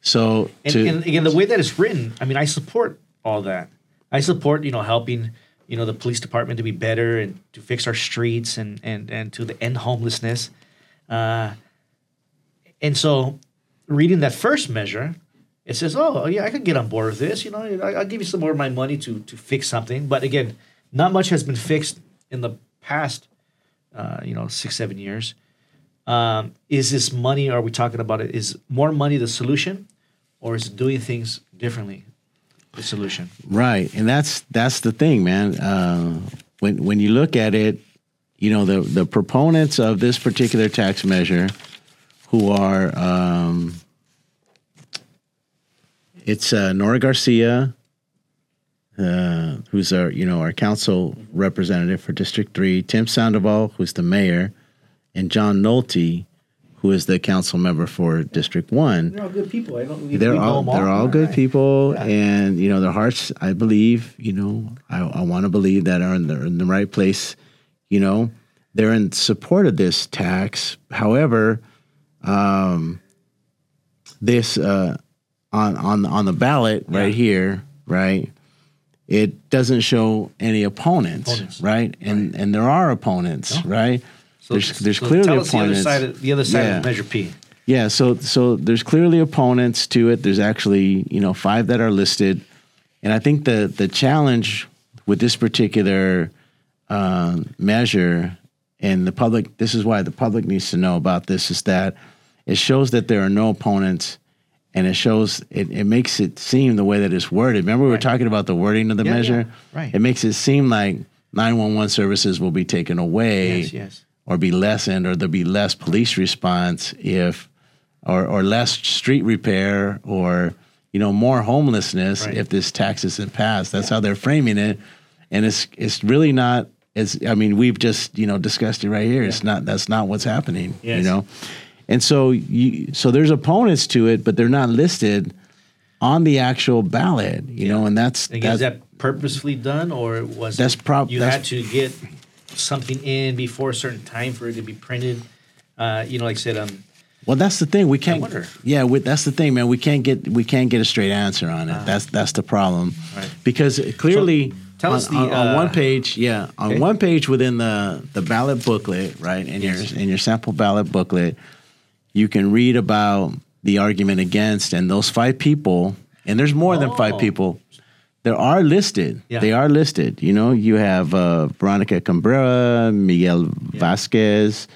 So And, to and again, the way that it's written, I mean, I support all that. I support, you know, helping, you know, the police department to be better and to fix our streets and and and to the end homelessness. Uh, and so, reading that first measure, it says, "Oh, yeah, I can get on board with this. You know, I'll give you some more of my money to to fix something." But again, not much has been fixed in the past, uh, you know, six seven years. Um, is this money? Are we talking about it? Is more money the solution, or is doing things differently the solution? Right, and that's that's the thing, man. Uh, when when you look at it, you know the the proponents of this particular tax measure, who are um, it's uh, Nora Garcia, uh, who's our you know our council representative for District Three, Tim Sandoval, who's the mayor, and John Nolte, who is the council member for District One They're all good people. I don't. they're all they're all good people, and you know their hearts. I believe, you know, I, I want to believe that are in the in the right place. You know, they're in support of this tax. However, um, this uh, on on on the ballot right Yeah. here, right. It doesn't show any opponents, Opponents. right? And and there are opponents, right? So, there's there's so clearly tell us opponents. The other side, of, the other side Yeah. of Measure P. Yeah, so so there's clearly opponents to it. There's actually you know five that are listed, and I think the the challenge with this particular uh, measure and the public. This is why the public needs to know about this is that it shows that there are no opponents, and it shows it, it makes it seem the way that it's worded. Remember we were Right. talking about the wording of the Yeah, measure. yeah, right. It makes it seem like 911 services will be taken away Yes, yes. or be lessened or there'll be less police response if or or less street repair or you know more homelessness Right. if this tax isn't passed that's how they're framing it and it's it's really not it's i mean we've just you know discussed it right here it's not that's not what's happening Yes. you know and so you so there's opponents to it but they're not listed on the actual ballot you know and that's Again, is that's- that purposefully done, or was That's it prob- you that's- had to get something in before a certain time for it to be printed? Uh, you know, like I said, um, Well, that's the thing. We can't. Yeah, we, that's the thing, man. We can't get we can't get a straight answer on it. that's that's the problem. Right. Because clearly, tell on, us the, on, on uh, one page, yeah, on okay. one page within the the ballot booklet, right, in Yes. your in your sample ballot booklet, you can read about the argument against, and those five people, and there's more than five people. There are listed. Yeah. They are listed. You know, you have uh, Veronica Cabrera, Miguel Vasquez,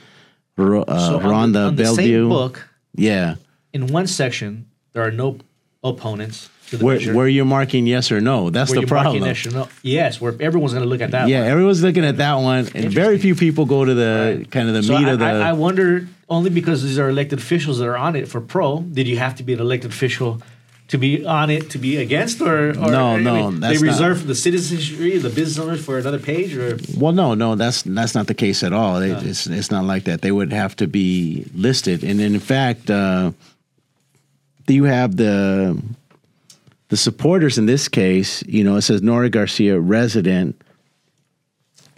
Ro- uh, so on the- Rhonda on the Bellevue. same book, Yeah. in one section, there are no opponents to the Where, where you're marking yes or no. That's Where the you're problem. yes no. Yes, where everyone's going to look at that. Yeah, one. everyone's looking at that one, and very few people go to the kind of the So meat I, of the. I, I wonder only because these are elected officials that are on it for pro. Did you have to be an elected official to be on it to be against, or, or No, I no, mean, they not- reserve the citizenry, the business owners for another page, or well, no, no, that's that's not the case at all. It, it's it's not like that. They would have to be listed, and in fact, uh, you have the the supporters in this case. You know, it says Nora Garcia, resident,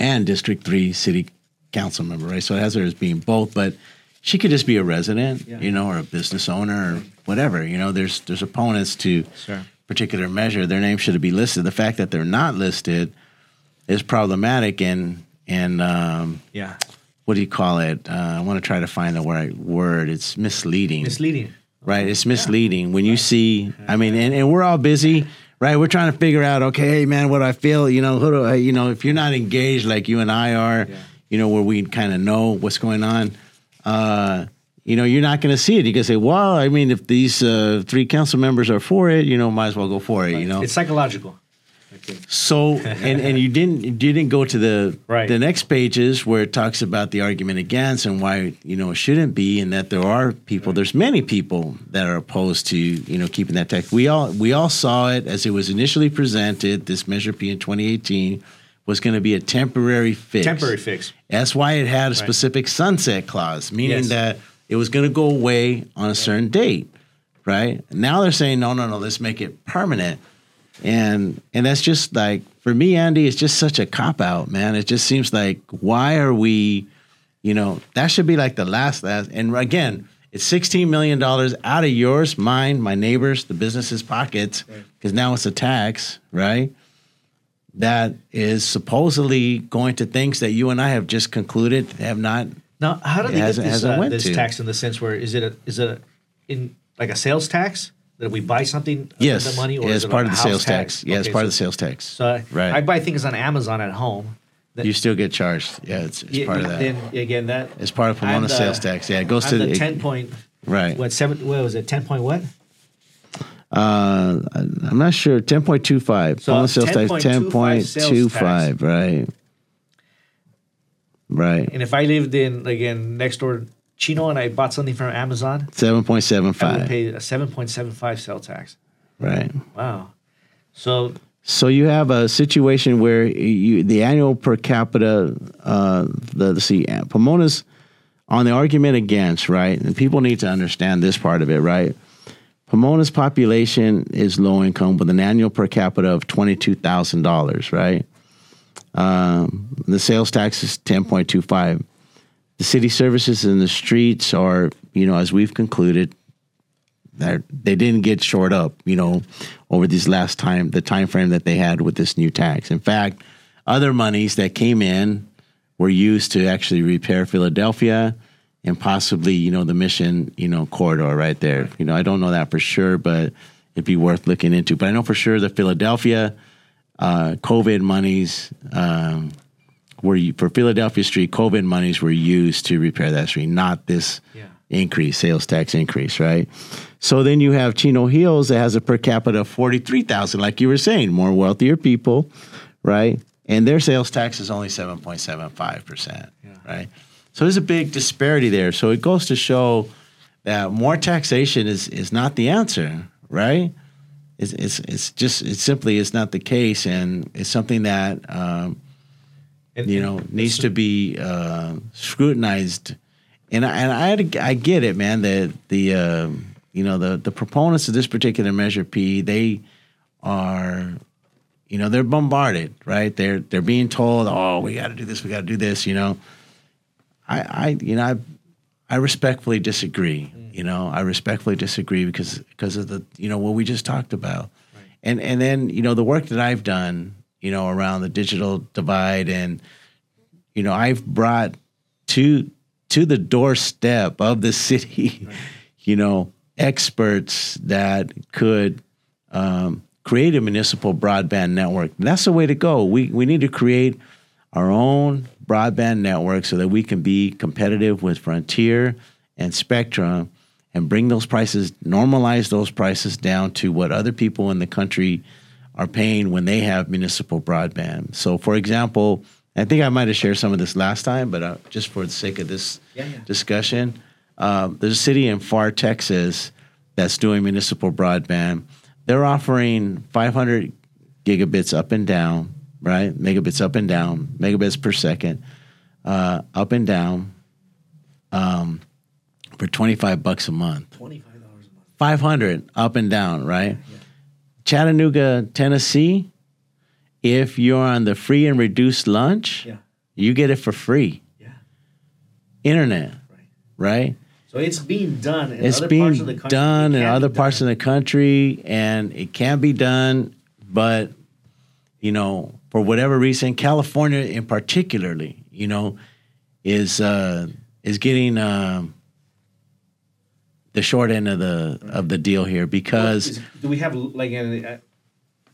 and District Three City Council member, right? So it has her as being both, but she could just be a resident, Yeah. you know, or a business owner or whatever. You know, there's there's opponents to Sure. particular measure. Their name should be listed. The fact that they're not listed is problematic and and um, yeah, what do you call it? Uh, I want to try to find the right word. It's misleading, misleading. right? It's misleading when you see. I mean, and, and we're all busy, right? We're trying to figure out. Okay, hey man, what do I feel? You know, who do I? You know, if you're not engaged like you and I are, Yeah. you know, where we kind of know what's going on. Uh, you know, you're not going to see it. You can say, "Well, I mean, if these uh, three council members are for it, you know, might as well go for it." You know, It's psychological. Okay. so and and you didn't you didn't go to the Right. the next pages where it talks about the argument against and why you know it shouldn't be and that there are people there's many people that are opposed to you know keeping that tax. We all we all saw it as it was initially presented. This Measure P in 2018 was going to be a temporary fix. Temporary fix. That's why it had a specific sunset clause, meaning Yes. that it was going to go away on a certain date, right? Now they're saying, no, no, no, let's make it permanent. And and that's just like for me, Andy, it's just such a cop out, man. It just seems like why are we, you know, that should be like the last last. And again, it's sixteen million dollars out of yours, mine, my neighbors, the businesses' pockets, because now it's a tax, right? That is supposedly going to things that you and I have just concluded have not. Now, how do they get this, uh, this tax in the sense where is it a, is it a, in like a sales tax that we buy something uh, Yes, the money or yeah, is it's it part of the sales tax. Yeah, it's Okay, part of the sales tax. So Right. I buy things on Amazon at home. That, you still get charged. Yeah, it's, it's yeah, part of that. Then again, that it's part of Pomona the- sales tax. Yeah, it goes to the the ten point right. what seven what was it ten point what Uh, I'm not sure. Ten point two five. So sales tax. 10.25 Ten point two five. Right. Right. and if I lived in again next door Chino and I bought something from Amazon seven point seven five. I would pay a seven point seven five sales tax Right. wow so So you have a situation where you the annual per capita, uh, the, the see Pomona's on the argument against right, and people need to understand this part of it, right? Pomona's population is low income with an annual per capita of twenty two thousand dollars, right? Um, the sales tax is ten point two five. The city services in the streets are, you know, as we've concluded, that they didn't get shored up, you know, over this last time, the time frame that they had with this new tax. In fact, other monies that came in were used to actually repair Philadelphia and possibly, you know, the Mission, you know, corridor right there. You know, I don't know that for sure, but it'd be worth looking into. But I know for sure the Philadelphia uh, COVID monies um, were for Philadelphia Street. COVID monies were used to repair that street, not this Yeah. increase, sales tax increase, right? So then you have Chino Hills that has a per capita of forty three thousand, like you were saying, more wealthier people, right? And their sales tax is only seven point seven five percent, right? So there's a big disparity there. So it goes to show that more taxation is is not the answer, right? It's it's, it's just it simply is not the case, and it's something that um, you know needs to be uh, scrutinized. And I, and I I get it, man. That the um you know the the proponents of this particular measure P they are you know they're bombarded, right? They're they're being told, oh, we got to do this, we got to do this. You know, I I you know I I respectfully disagree. You know, I respectfully disagree because because of the you know what we just talked about, and and then you know the work that I've done, you know, around the digital divide, and you know I've brought to to the doorstep of the city, you know, experts that could um, create a municipal broadband network. That's the way to go. We we need to create our own broadband network so that we can be competitive with Frontier and Spectrum and bring those prices, normalize those prices down to what other people in the country are paying when they have municipal broadband. So, for example, I think I might have shared some of this last time, but uh, just for the sake of this Yeah, yeah. discussion, um, there's a city in Far Texas that's doing municipal broadband. They're offering 500 gigabits up and down, right? Megabits up and down, megabits per second, uh, up and down, um, for 25 bucks a month. twenty five dollars a month 500 up and down, right? Chattanooga, Tennessee, if you're on the free and reduced lunch, yeah you get it for free. yeah Internet, right right? so it's being done in It's other being parts of the country done in other parts done. of the country, and it can be done, but you know, for whatever reason, California in particularly, you know, is uh, is getting um, the short end of the of the deal here because. Is- do we have like an uh,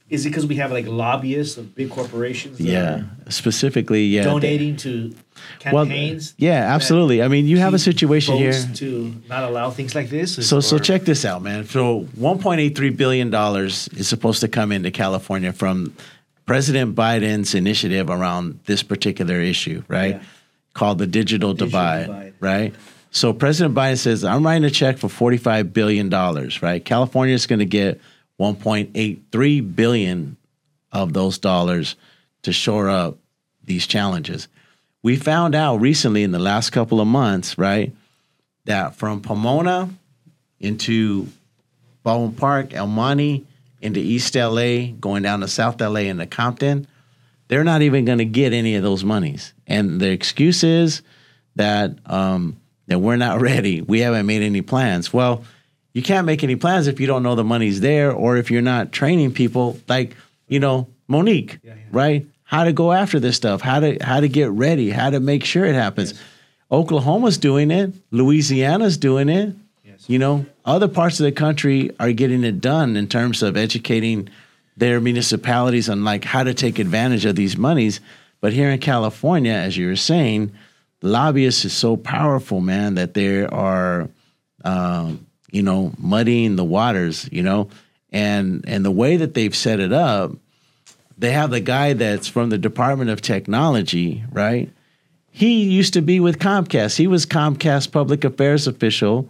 is it because we have like lobbyists of big corporations that Yeah, specifically, yeah. donating to Well, campaigns yeah, absolutely. I mean, you have a situation here. to not allow things like this So, so check this out, man. So, 1.83 billion dollars is supposed to come into California from President Biden's initiative around this particular issue, right? Yeah. Called the digital, Digital divide, divide. right? So, President Biden says, "I'm writing a check for 45 billion dollars, right? California is going to get 1.83 billion of those dollars to shore up these challenges. We found out recently in the last couple of months, right, that from Pomona into Baldwin Park, El Monte, into East LA, going down to South LA into Compton, they're not even going to get any of those monies. And the excuse is that um, that we're not ready. We haven't made any plans. Well, you can't make any plans if you don't know the money's there or if you're not training people like, you know, Monique, yeah, yeah. right? How to go after this stuff, how to how to get ready, how to make sure it happens. Yes. Oklahoma's doing it, Louisiana's doing it. You know, other parts of the country are getting it done in terms of educating their municipalities on like how to take advantage of these monies. But here in California, as you were saying, lobbyists is so powerful, man, that there are, um, you know, muddying the waters, you know, and and the way that they've set it up, they have the guy that's from the Department of Technology, right? He used to be with Comcast. He was Comcast public affairs official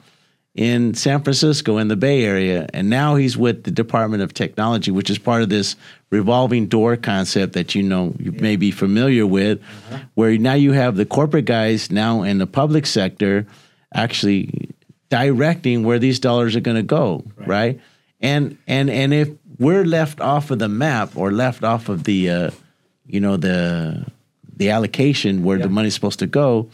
in San Francisco in the Bay Area, and now he's with the Department of Technology, which is part of this revolving door concept that you know you yeah. may be familiar with, uh-huh. where now you have the corporate guys now in the public sector actually directing where these dollars are going to go, right. right? And and and if we're left off of the map or left off of the uh, you know the the allocation where the money's supposed to go,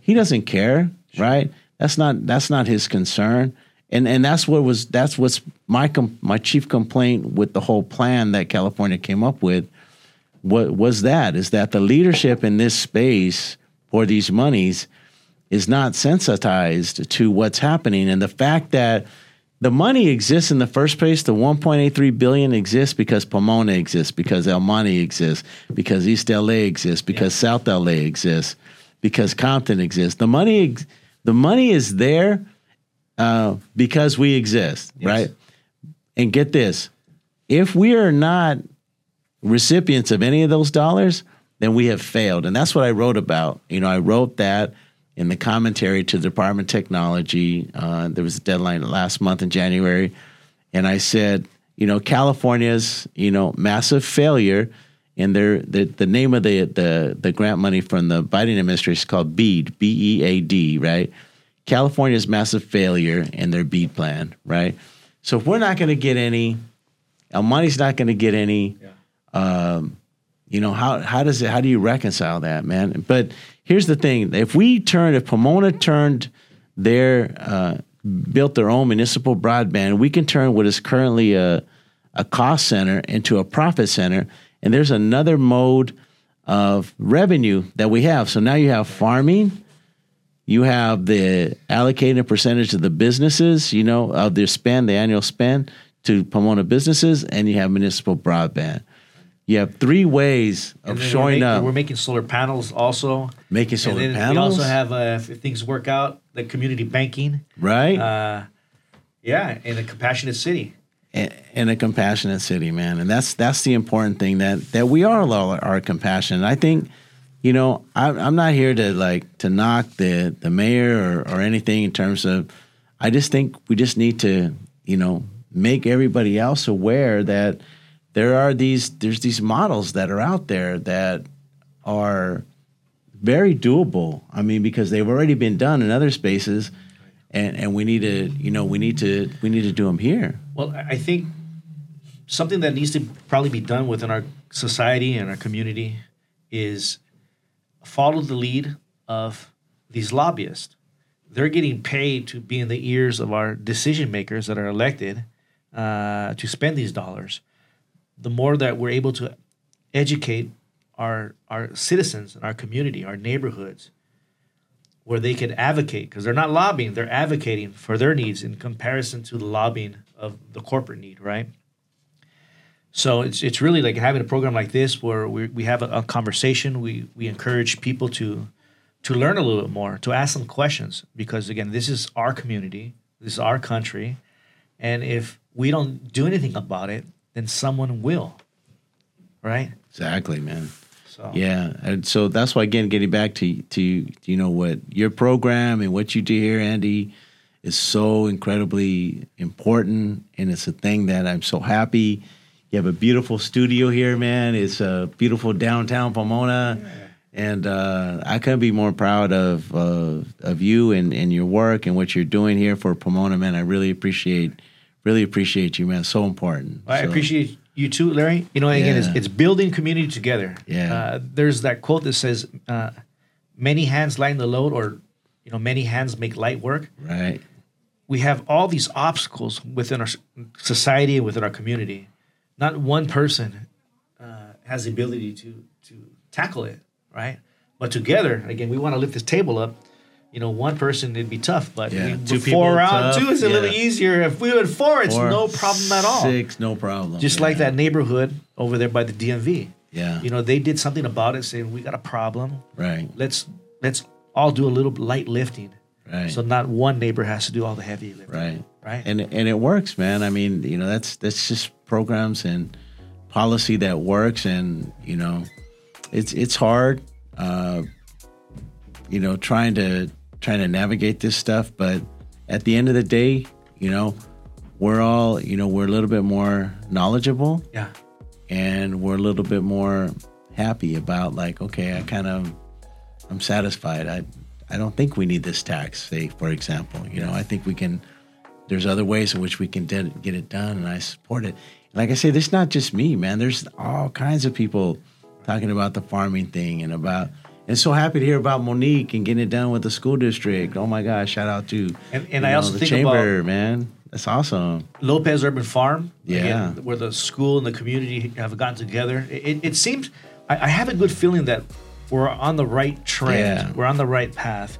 he doesn't care, sure. right? That's not that's not his concern. And and that's what was that's what's my com- my chief complaint with the whole plan that California came up with. What was that is that the leadership in this space for these monies is not sensitized to what's happening and the fact that the money exists in the first place. The 1.83 billion exists because Pomona exists, because El Monte exists, because East LA exists, because yeah. South LA exists, because Compton exists. The money ex- the money is there uh, because we exist, yes. right? And get this if we are not recipients of any of those dollars, then we have failed. And that's what I wrote about. You know, I wrote that in the commentary to the Department of Technology. Uh, there was a deadline last month in January. And I said, you know, California's, you know, massive failure and their the, the name of the, the the grant money from the Biden administration is called BEAD, B E A D, right? California's massive failure in their BEAD plan, right? So if we're not going to get any, El Monte's not going to get any. Yeah. Um, you know how how does it how do you reconcile that, man? But here's the thing: if we turn, if Pomona turned their uh, built their own municipal broadband, we can turn what is currently a a cost center into a profit center and there's another mode of revenue that we have. So now you have farming, you have the allocated percentage of the businesses, you know, of their spend, the annual spend to Pomona businesses, and you have municipal broadband. You have three ways of showing we're up. We're making solar panels also. Making solar panels. We also have, uh, if things work out, the community banking. Right. Uh, yeah, in a compassionate city in a compassionate city, man. And that's that's the important thing that that we are all are compassionate. I think, you know, I, I'm not here to like to knock the the mayor or, or anything in terms of. I just think we just need to, you know, make everybody else aware that there are these there's these models that are out there that are very doable. I mean, because they've already been done in other spaces and and we need to you know we need to we need to do them here. Well i think something that needs to probably be done within our society and our community is follow the lead of these lobbyists. They're getting paid to be in the ears of our decision makers that are elected uh, to spend these dollars. The more that we're able to educate our our citizens and our community our neighborhoods where they could advocate because they're not lobbying, they're advocating for their needs in comparison to the lobbying of the corporate need, right? So it's it's really like having a program like this where we, we have a, a conversation. We we encourage people to to learn a little bit more, to ask some questions because again, this is our community, this is our country, and if we don't do anything about it, then someone will, right? Exactly, man. So yeah, and so that's why again, getting back to to you know what your program and what you do here, Andy, is so incredibly important, and it's a thing that I'm so happy you have a beautiful studio here, man. It's a beautiful downtown Pomona. And uh, I couldn't be more proud of uh, of you and, and your work and what you're doing here for Pomona, man. I really appreciate really appreciate you, man. So important. I So, appreciate you too, Larry. You know, again, it's, Yeah. it's building community together. Yeah. Uh, there's that quote that says, uh, "Many hands lighten the load," or you know, "Many hands make light work." right. we have all these obstacles within our society and within our community. Not one person uh, has the ability to to tackle it, right? But together, again, we want to lift this table up. You know, one person it'd be tough, but Yeah, we, two four around tough, two is a little easier. If we were four, it's Four, no problem at all. Six, no problem. Just like that neighborhood over there by the DMV. Yeah. You know, they did something about it, saying we got a problem. Right. Let's let's all do a little light lifting. Right. So not one neighbor has to do all the heavy lifting. Right. Right. And and it works, man. I mean, you know, that's that's just programs and policy that works and, you know, it's it's hard uh you know, trying to trying to navigate this stuff, but at the end of the day, you know, we're all, you know, we're a little bit more knowledgeable. Yeah. and we're a little bit more happy about like okay i kind of i'm satisfied. I i don't think we need this tax say for example. You know i think we can there's other ways in which we can de- get it done and i support it. Like i say this is not just me man. There's all kinds of people talking about the farming thing and about and so happy to hear about monique and getting it done with the school district oh my gosh shout out to And- and I also the think chamber man that's awesome Lopez Urban Farm, Yeah. again, where the school and the community have gotten together. It, it, seems I, I have a good feeling that we're on the right trend. Yeah. We're on the right path.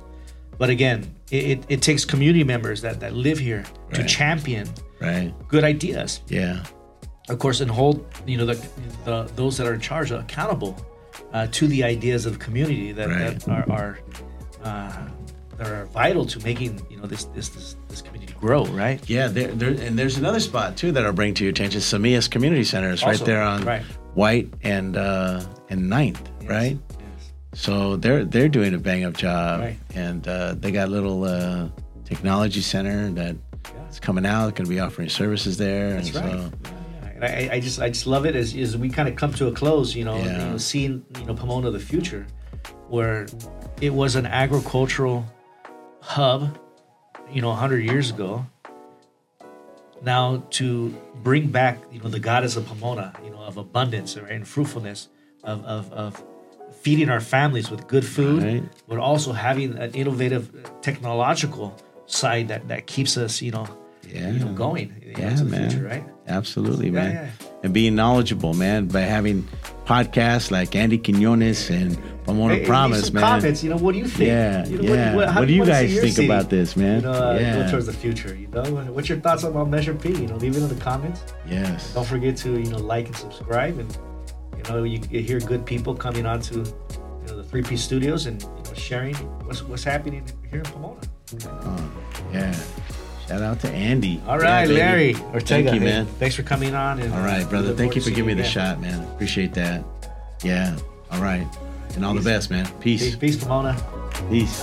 But again, it, it, it takes community members that, that live here to champion right good ideas. yeah Of course, and hold you know the, the those that are in charge accountable uh, to the ideas of community that, Right. that are, are uh, that are vital to making you know this this this, this community grow. Right. Yeah, there, there, and there's another spot too that I'll bring to your attention. Samias Community Center is right there on right. White and uh, and Ninth, right? Yes. So they're they're doing a bang up job, Right. and uh, they got a little uh, technology center that that is coming out. Going to be offering services there, That's and right. so Yeah, yeah. And I, I just I just love it as, as we kind of come to a close. You know, Yeah. you know, seeing you know Pomona the future, where it was an agricultural hub, you know, hundred years ago. Now to bring back you know the goddess of Pomona, you know, of abundance right, and fruitfulness, of, of, of feeding our families with good food, Right. but also having an innovative technological side that, that keeps us, you know, yeah, you know, going know, yeah, man, future, right? absolutely, Yeah, man, yeah. and being knowledgeable, man, by having podcasts like Andy Quinones and Pomona Hey, Promise, man. Comments, you know, what do you think? Yeah, you know, yeah. how What do you guys think city, about this, man? You know, uh, Yeah. go towards the future. You know, what's your thoughts about Measure P? You know, leave it in the comments. Yes. Don't forget to you know like and subscribe, and you know you, you hear good people coming on to you know the Three P Studios and you know sharing what's what's happening here in Pomona. Oh, yeah. Shout out to Andy. All right, Yeah. Larry Ortega. Thank you, hey, man. Thanks for coming on. And, All right, brother. Thank you for giving me the again. shot, man. Appreciate that. Yeah. All right. And all the best, man. Peace. Peace, Peace, Pomona. Peace.